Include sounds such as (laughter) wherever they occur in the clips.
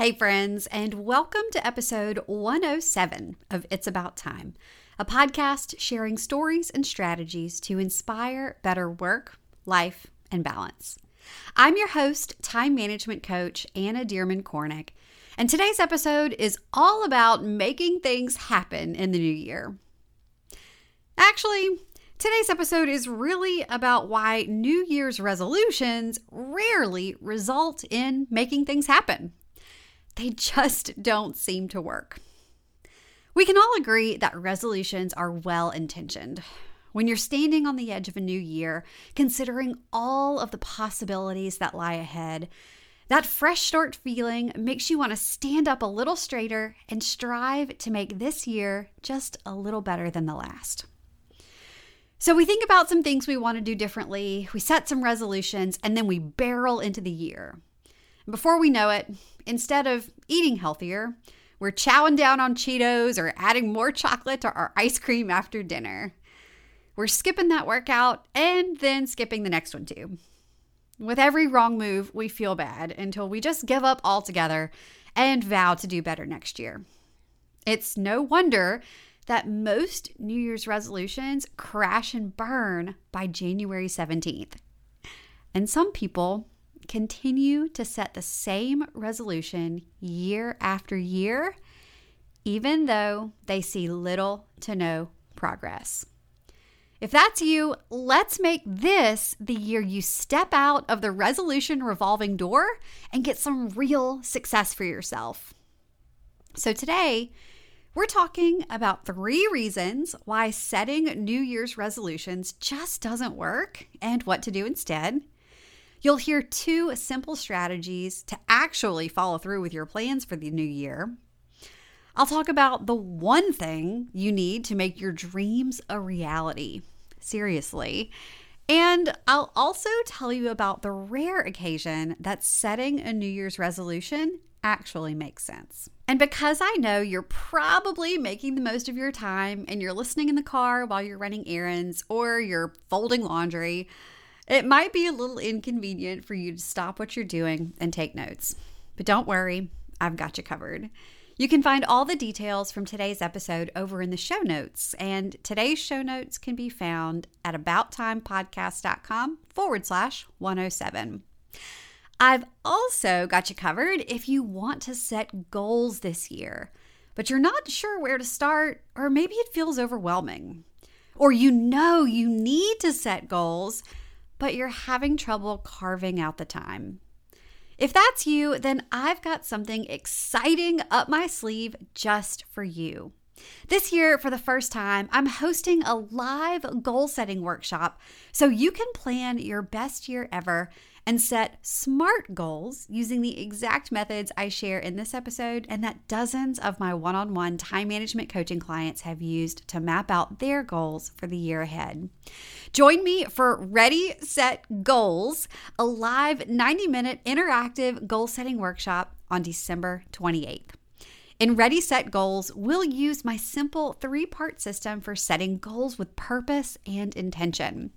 Hey, friends, and welcome to episode 107 of It's About Time, a podcast sharing stories and strategies to inspire better work, life, and balance. I'm your host, time management coach Anna Dearmon Kornick, and today's episode is all about making things happen in the new year. Actually, today's episode is really about why New Year's resolutions rarely result in making things happen. They just (laughs) don't seem to work. We can all agree that resolutions are well intentioned. When you're standing on the edge of a new year, considering all of the possibilities that lie ahead, that fresh start feeling makes you want to stand up a little straighter and strive to make this year just a little better than the last. So, we think about some things we want to do differently, we set some resolutions, and then we barrel into the year. Before we know it, instead of eating healthier, we're chowing down on Cheetos or adding more chocolate to our ice cream after dinner. We're skipping that workout and then skipping the next one too. With every wrong move, we feel bad until we just give up altogether and vow to do better next year. It's no wonder that most New Year's resolutions crash and burn by January 17th. And some people continue to set the same resolution year after year, even though they see little to no progress. If that's you, let's make this the year you step out of the resolution revolving door and get some real success for yourself. So, today, we're talking about three reasons why setting New Year's resolutions just doesn't work and what to do instead. You'll hear two simple strategies to actually follow through with your plans for the new year. I'll talk about the one thing you need to make your dreams a reality. Seriously. And I'll also tell you about the rare occasion that setting a New Year's resolution actually makes sense. And because I know you're probably making the most of your time and you're listening in the car while you're running errands or you're folding laundry, it might be a little inconvenient for you to stop what you're doing and take notes. But don't worry, I've got you covered. You can find all the details from today's episode over in the show notes, and today's show notes can be found at abouttimepodcast.com forward slash 107. I've also got you covered if you want to set goals this year, but you're not sure where to start, or maybe it feels overwhelming, or you know you need to set goals but you're having trouble carving out the time. If that's you, then I've got something exciting up my sleeve just for you. This year, for the first time, I'm hosting a live goal setting workshop so you can plan your best year ever and set SMART goals using the exact methods I share in this episode and that dozens of my one on one time management coaching clients have used to map out their goals for the year ahead. Join me for Ready, Set, Goals, a live 90 minute interactive goal setting workshop on December 28th. In Ready Set Goals, we'll use my simple three part system for setting goals with purpose and intention.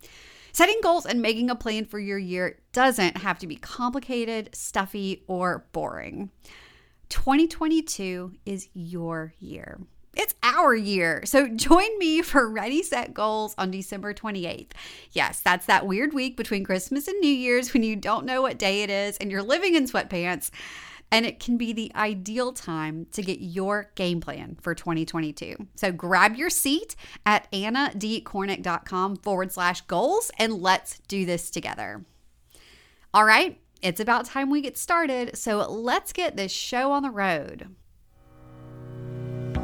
Setting goals and making a plan for your year doesn't have to be complicated, stuffy, or boring. 2022 is your year. It's our year. So (laughs) join me for Ready Set Goals on December 28th. Yes, that's that weird week between Christmas and New Year's when you don't know what day it is and you're living in sweatpants and it can be the ideal time to get your game plan for 2022. So grab your seat at annadkornick.com forward slash goals and let's do this together. All right, it's about time we get started. So let's get this show on the road.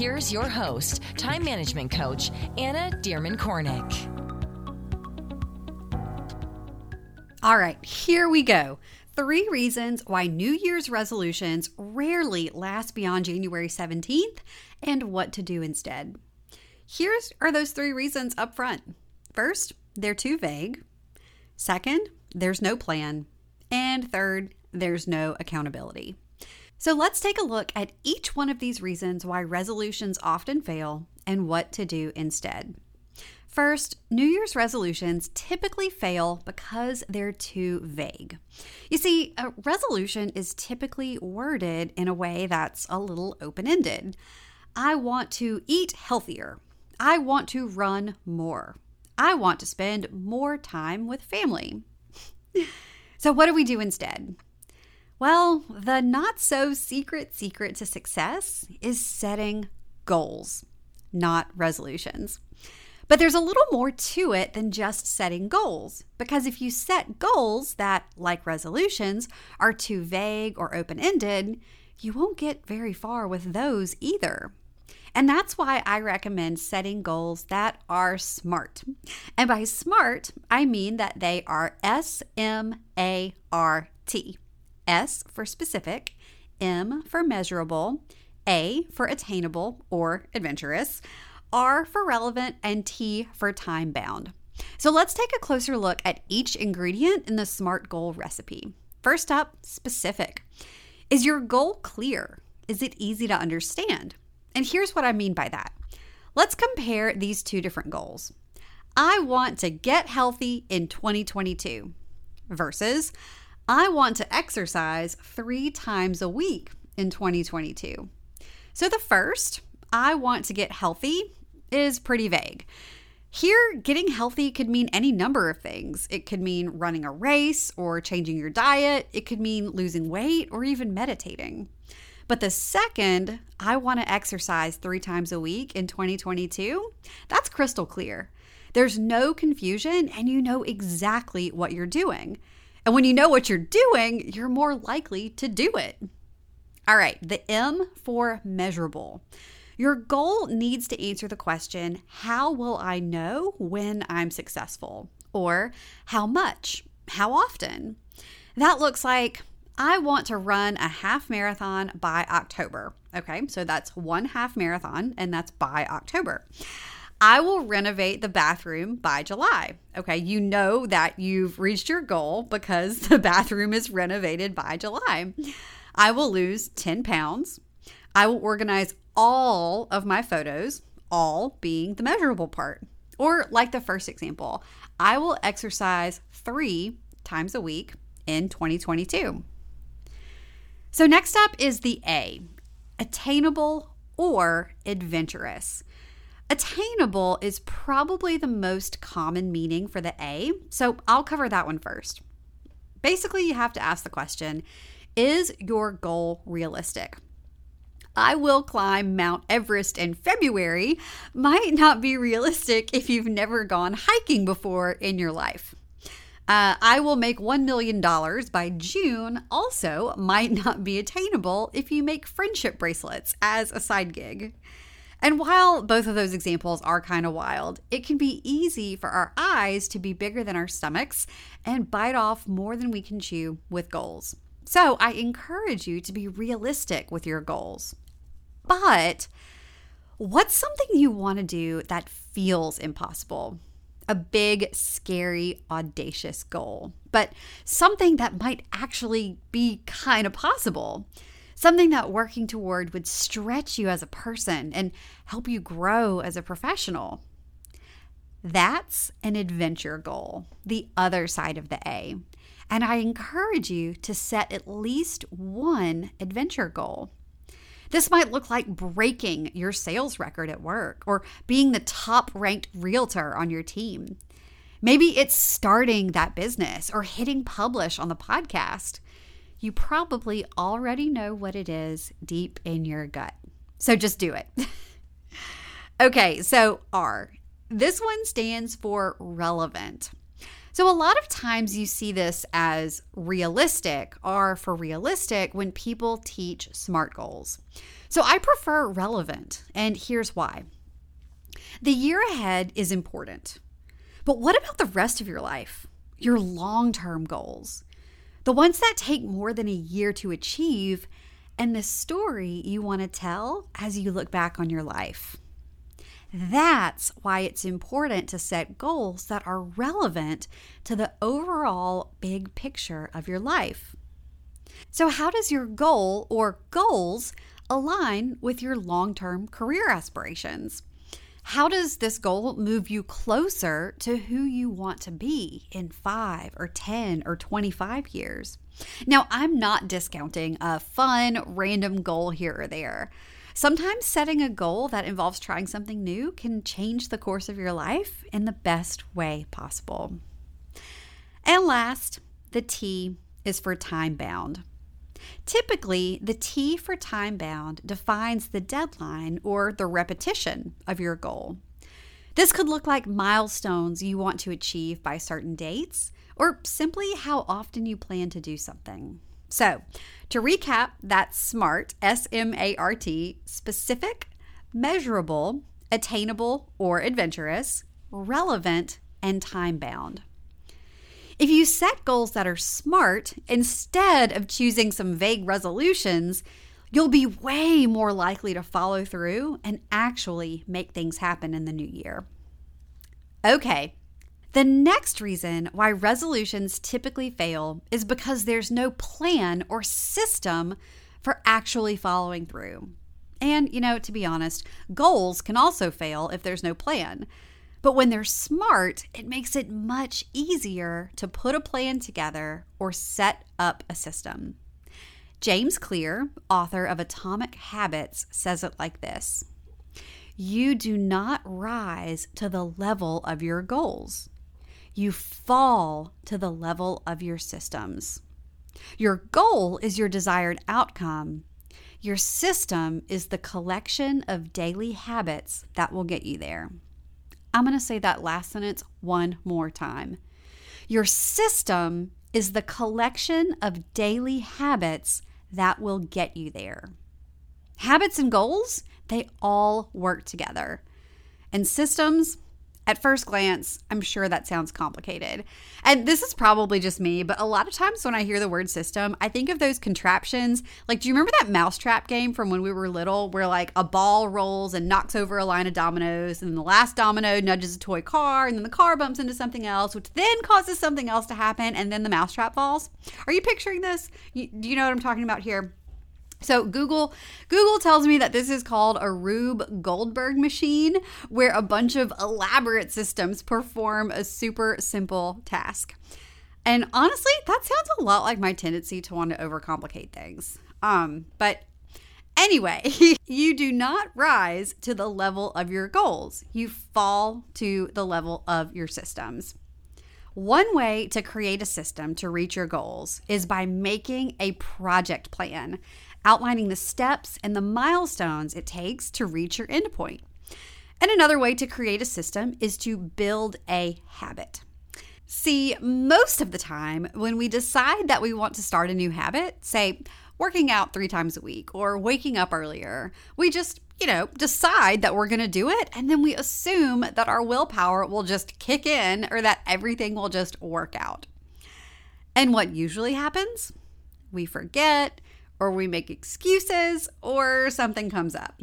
Here's your host, time management coach, Anna Dearmon Kornick. All right, here we go. Three reasons why New Year's resolutions rarely last beyond January 17th and what to do instead. Here's are those three reasons up front. First, they're too vague. Second, there's no plan. And third, there's no accountability. So let's take a look at each one of these reasons why resolutions often fail and what to do instead. First, New Year's resolutions typically fail because they're too vague. You see, a resolution is typically worded in a way that's a little open ended. I want to eat healthier. I want to run more. I want to spend more time with family. (laughs) so, what do we do instead? Well, the not so secret secret to success is setting goals, not resolutions. But there's a little more to it than just setting goals, because if you set goals that, like resolutions, are too vague or open ended, you won't get very far with those either. And that's why I recommend setting goals that are smart. And by smart, I mean that they are S M A R T. S for specific, M for measurable, A for attainable or adventurous, R for relevant, and T for time bound. So let's take a closer look at each ingredient in the SMART goal recipe. First up, specific. Is your goal clear? Is it easy to understand? And here's what I mean by that. Let's compare these two different goals. I want to get healthy in 2022 versus I want to exercise three times a week in 2022. So the first, I want to get healthy, is pretty vague. Here, getting healthy could mean any number of things. It could mean running a race or changing your diet. It could mean losing weight or even meditating. But the second, I want to exercise three times a week in 2022, that's crystal clear. There's no confusion and you know exactly what you're doing. And when you know what you're doing, you're more likely to do it. All right, the M for measurable. Your goal needs to answer the question how will I know when I'm successful? Or how much? How often? That looks like I want to run a half marathon by October. Okay, so that's one half marathon, and that's by October. I will renovate the bathroom by July. Okay, you know that you've reached your goal because (laughs) the bathroom is renovated by July. I will lose 10 pounds. I will organize all of my photos, all being the measurable part. Or, like the first example, I will exercise three times a week in 2022. So, next up is the A attainable or adventurous. Attainable is probably the most common meaning for the A, so I'll cover that one first. Basically, you have to ask the question Is your goal realistic? I will climb Mount Everest in February might not be realistic if you've never gone hiking before in your life. Uh, I will make $1 million by June also might not be attainable if you make friendship bracelets as a side gig. And while both of those examples are kind of wild, it can be easy for our eyes to be bigger than our stomachs and bite off more than we can chew with goals. So I encourage you to be realistic with your goals. But what's something you want to do that feels impossible? A big, scary, audacious goal, but something that might actually be kind of possible. Something that working toward would stretch you as a person and help you grow as a professional. That's an adventure goal, the other side of the A. And I encourage you to set at least one adventure goal. This might look like breaking your sales record at work or being the top ranked realtor on your team. Maybe it's starting that business or hitting publish on the podcast. You probably already know what it is deep in your gut. So just do it. (laughs) okay, so R. This one stands for relevant. So, a lot of times you see this as realistic or for realistic when people teach SMART goals. So, I prefer relevant, and here's why. The year ahead is important, but what about the rest of your life? Your long term goals? The ones that take more than a year to achieve, and the story you want to tell as you look back on your life. That's why it's important to set goals that are relevant to the overall big picture of your life. So, how does your goal or goals align with your long term career aspirations? How does this goal move you closer to who you want to be in five or 10 or 25 years? Now, I'm not discounting a fun, random goal here or there. Sometimes setting a goal that involves trying something new can change the course of your life in the best way possible. And last, the T is for time bound. Typically, the T for time bound defines the deadline or the repetition of your goal. This could look like milestones you want to achieve by certain dates, or simply how often you plan to do something. So, to recap, that's SMART, S M A R T, specific, measurable, attainable or adventurous, relevant, and time bound. If you set goals that are smart instead of choosing some vague resolutions, you'll be way more likely to follow through and actually make things happen in the new year. Okay, the next reason why resolutions typically fail is because there's no plan or system for actually following through. And, you know, to be honest, goals can also fail if there's no plan. But when they're smart, it makes it much easier to put a plan together or set up a system. James Clear, author of Atomic Habits, says it like this You do not rise to the level of your goals, you fall to the level of your systems. Your goal is your desired outcome. Your system is the collection of daily habits that will get you there. I'm going to say that last sentence one more time. Your system is the collection of daily habits that will get you there. Habits and goals, they all work together. And systems, at first glance, I'm sure that sounds complicated. And this is probably just me, but a lot of times when I hear the word system, I think of those contraptions. Like, do you remember that mousetrap game from when we were little where like a ball rolls and knocks over a line of dominoes, and the last domino nudges a toy car, and then the car bumps into something else, which then causes something else to happen, and then the mousetrap falls? Are you picturing this? You, do you know what I'm talking about here? So Google Google tells me that this is called a Rube Goldberg machine where a bunch of elaborate systems perform a super simple task. And honestly, that sounds a lot like my tendency to want to overcomplicate things. Um, but anyway, (laughs) you do not rise to the level of your goals. You fall to the level of your systems. One way to create a system to reach your goals is by making a project plan outlining the steps and the milestones it takes to reach your endpoint. And another way to create a system is to build a habit. See, most of the time, when we decide that we want to start a new habit, say working out three times a week or waking up earlier, we just, you know, decide that we're going to do it. And then we assume that our willpower will just kick in or that everything will just work out. And what usually happens? We forget, or we make excuses, or something comes up.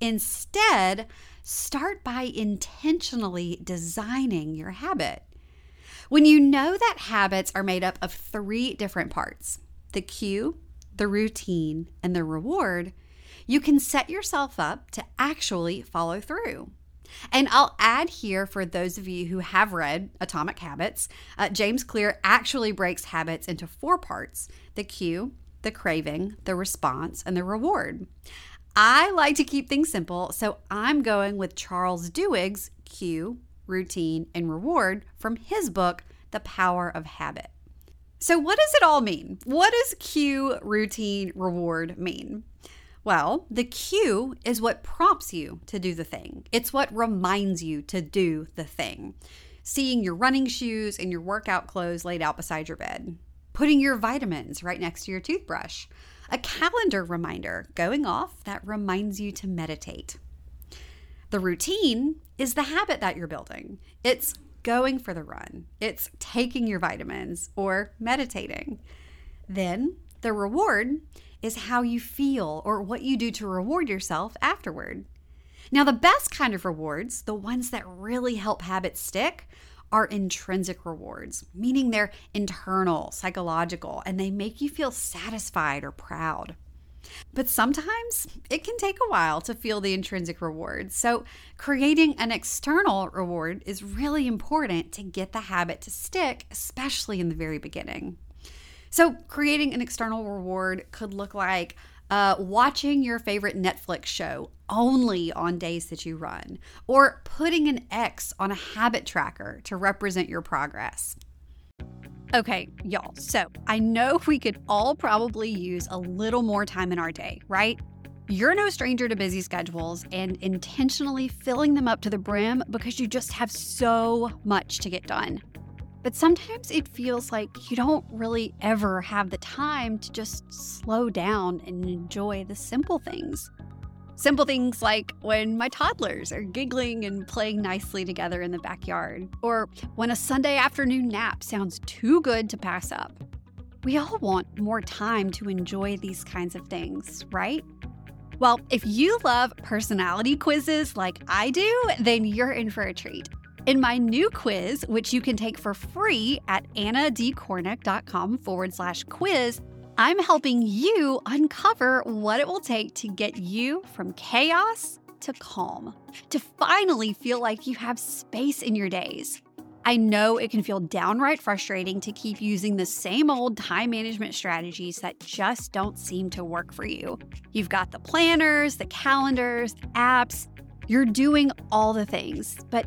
Instead, start by intentionally designing your habit. When you know that habits are made up of three different parts the cue, the routine, and the reward, you can set yourself up to actually follow through. And I'll add here for those of you who have read Atomic Habits, uh, James Clear actually breaks habits into four parts the cue, the craving, the response, and the reward. I like to keep things simple, so I'm going with Charles Duhigg's cue, routine, and reward from his book, The Power of Habit. So, what does it all mean? What does cue, routine, reward mean? Well, the cue is what prompts you to do the thing. It's what reminds you to do the thing. Seeing your running shoes and your workout clothes laid out beside your bed putting your vitamins right next to your toothbrush, a calendar reminder going off that reminds you to meditate. The routine is the habit that you're building. It's going for the run, it's taking your vitamins, or meditating. Then the reward is how you feel or what you do to reward yourself afterward. Now, the best kind of rewards, the ones that really help habits stick, are intrinsic rewards, meaning they're internal, psychological, and they make you feel satisfied or proud. But sometimes it can take a while to feel the intrinsic reward. So, creating an external reward is really important to get the habit to stick, especially in the very beginning. So, creating an external reward could look like uh, watching your favorite Netflix show only on days that you run, or putting an X on a habit tracker to represent your progress. Okay, y'all, so I know we could all probably use a little more time in our day, right? You're no stranger to busy schedules and intentionally filling them up to the brim because you just have so much to get done. But sometimes it feels like you don't really ever have the time to just slow down and enjoy the simple things. Simple things like when my toddlers are giggling and playing nicely together in the backyard, or when a Sunday afternoon nap sounds too good to pass up. We all want more time to enjoy these kinds of things, right? Well, if you love personality quizzes like I do, then you're in for a treat. In my new quiz, which you can take for free at annadkornick.com forward slash quiz, I'm helping you uncover what it will take to get you from chaos to calm, to finally feel like you have space in your days. I know it can feel downright frustrating to keep using the same old time management strategies that just don't seem to work for you. You've got the planners, the calendars, the apps, you're doing all the things, but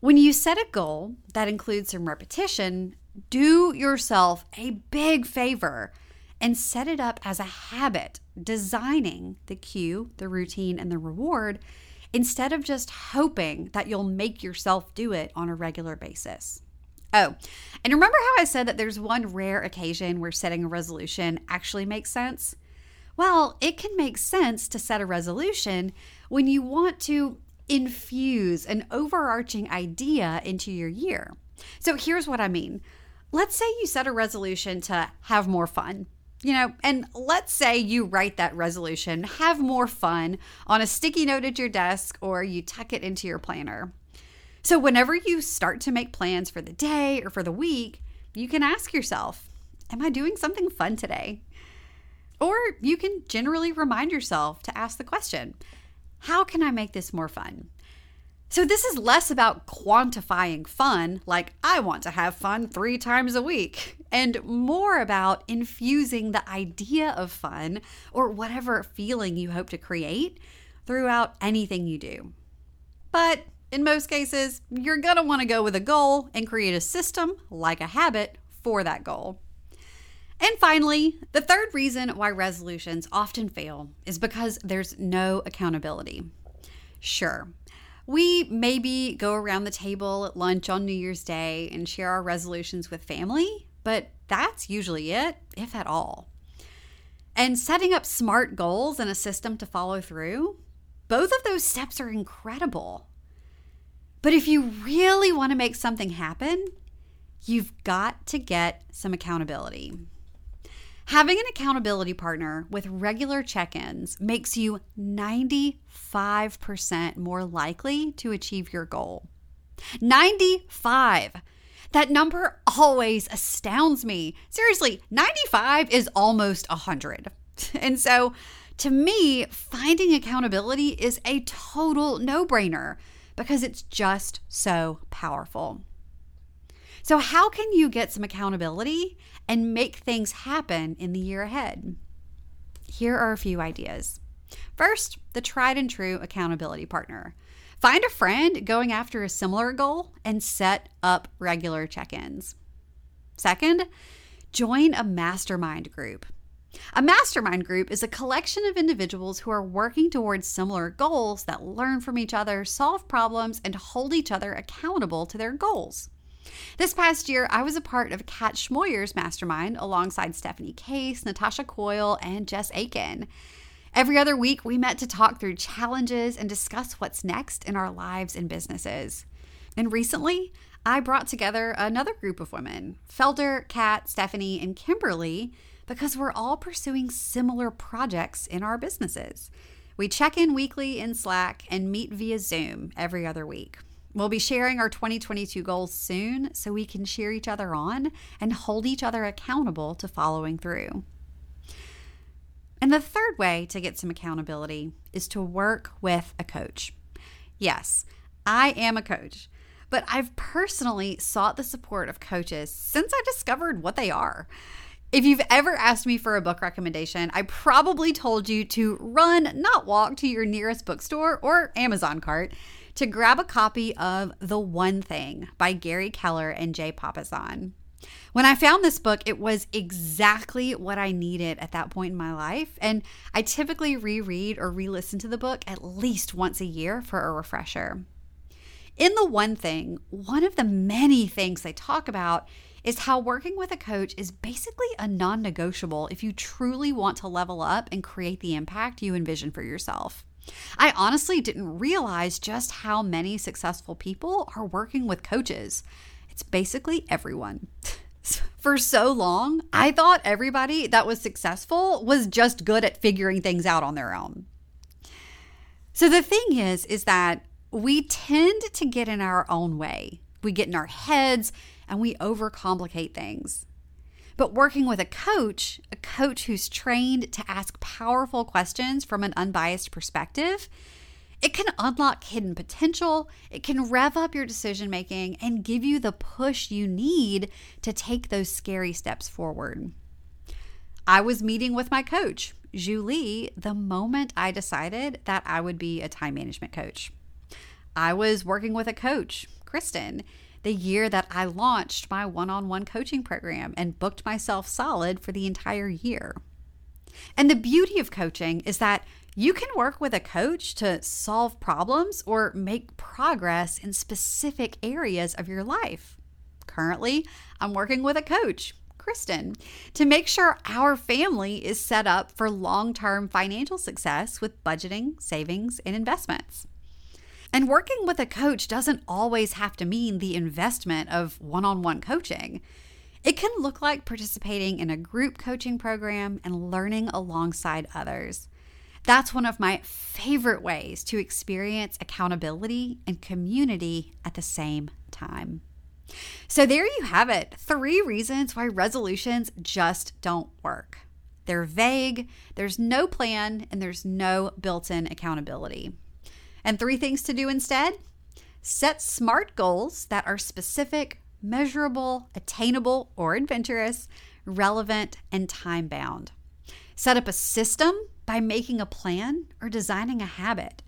When you set a goal that includes some repetition, do yourself a big favor and set it up as a habit, designing the cue, the routine, and the reward instead of just hoping that you'll make yourself do it on a regular basis. Oh, and remember how I said that there's one rare occasion where setting a resolution actually makes sense? Well, it can make sense to set a resolution when you want to infuse an overarching idea into your year. So here's what I mean. Let's say you set a resolution to have more fun. You know, and let's say you write that resolution, have more fun on a sticky note at your desk or you tuck it into your planner. So, whenever you start to make plans for the day or for the week, you can ask yourself, Am I doing something fun today? Or you can generally remind yourself to ask the question how can I make this more fun? So, this is less about quantifying fun, like I want to have fun three times a week, and more about infusing the idea of fun or whatever feeling you hope to create throughout anything you do. But in most cases, you're gonna wanna go with a goal and create a system, like a habit, for that goal. And finally, the third reason why resolutions often fail is because there's no accountability. Sure, we maybe go around the table at lunch on New Year's Day and share our resolutions with family, but that's usually it, if at all. And setting up smart goals and a system to follow through, both of those steps are incredible. But if you really want to make something happen, you've got to get some accountability. Having an accountability partner with regular check ins makes you 95% more likely to achieve your goal. 95. That number always astounds me. Seriously, 95 is almost 100. (laughs) And so, to me, finding accountability is a total no brainer because it's just so powerful. So, how can you get some accountability and make things happen in the year ahead? Here are a few ideas. First, the tried and true accountability partner. Find a friend going after a similar goal and set up regular check ins. Second, join a mastermind group. A mastermind group is a collection of individuals who are working towards similar goals that learn from each other, solve problems, and hold each other accountable to their goals. This past year, I was a part of Kat Schmoyer's mastermind alongside Stephanie Case, Natasha Coyle, and Jess Aiken. Every other week, we met to talk through challenges and discuss what's next in our lives and businesses. And recently, I brought together another group of women Felder, Kat, Stephanie, and Kimberly because we're all pursuing similar projects in our businesses. We check in weekly in Slack and meet via Zoom every other week. We'll be sharing our 2022 goals soon so we can cheer each other on and hold each other accountable to following through. And the third way to get some accountability is to work with a coach. Yes, I am a coach, but I've personally sought the support of coaches since I discovered what they are. If you've ever asked me for a book recommendation, I probably told you to run, not walk, to your nearest bookstore or Amazon cart to grab a copy of The One Thing by Gary Keller and Jay Papasan. When I found this book, it was exactly what I needed at that point in my life. And I typically reread or re listen to the book at least once a year for a refresher. In The One Thing, one of the many things they talk about is how working with a coach is basically a non negotiable if you truly want to level up and create the impact you envision for yourself. I honestly didn't realize just how many successful people are working with coaches. It's basically everyone. (laughs) For so long, I thought everybody that was successful was just good at figuring things out on their own. So the thing is is that we tend to get in our own way. We get in our heads and we overcomplicate things. But working with a coach, a coach who's trained to ask powerful questions from an unbiased perspective, it can unlock hidden potential, it can rev up your decision making, and give you the push you need to take those scary steps forward. I was meeting with my coach, Julie, the moment I decided that I would be a time management coach. I was working with a coach, Kristen, the year that I launched my one on one coaching program and booked myself solid for the entire year. And the beauty of coaching is that you can work with a coach to solve problems or make progress in specific areas of your life. Currently, I'm working with a coach, Kristen, to make sure our family is set up for long term financial success with budgeting, savings, and investments. And working with a coach doesn't always have to mean the investment of one on one coaching. It can look like participating in a group coaching program and learning alongside others. That's one of my favorite ways to experience accountability and community at the same time. So, there you have it three reasons why resolutions just don't work. They're vague, there's no plan, and there's no built in accountability. And three things to do instead set smart goals that are specific, measurable, attainable, or adventurous, relevant, and time bound. Set up a system by making a plan or designing a habit.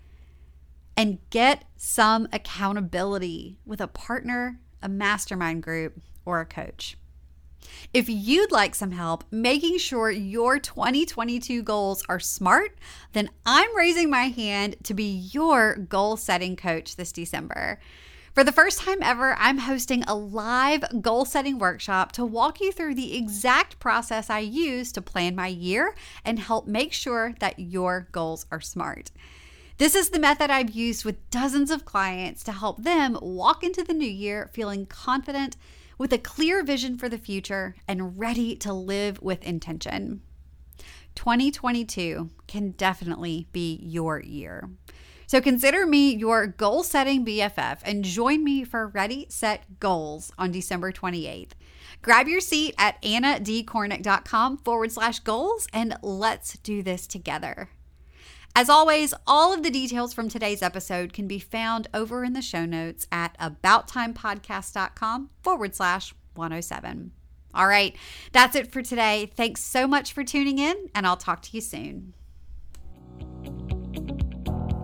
And get some accountability with a partner, a mastermind group, or a coach. If you'd like some help making sure your 2022 goals are smart, then I'm raising my hand to be your goal setting coach this December. For the first time ever, I'm hosting a live goal setting workshop to walk you through the exact process I use to plan my year and help make sure that your goals are smart. This is the method I've used with dozens of clients to help them walk into the new year feeling confident, with a clear vision for the future, and ready to live with intention. 2022 can definitely be your year. So consider me your goal setting BFF and join me for Ready, Set, Goals on December 28th. Grab your seat at annadkornick.com forward slash goals and let's do this together. As always, all of the details from today's episode can be found over in the show notes at abouttimepodcast.com forward slash 107. All right, that's it for today. Thanks so much for tuning in, and I'll talk to you soon.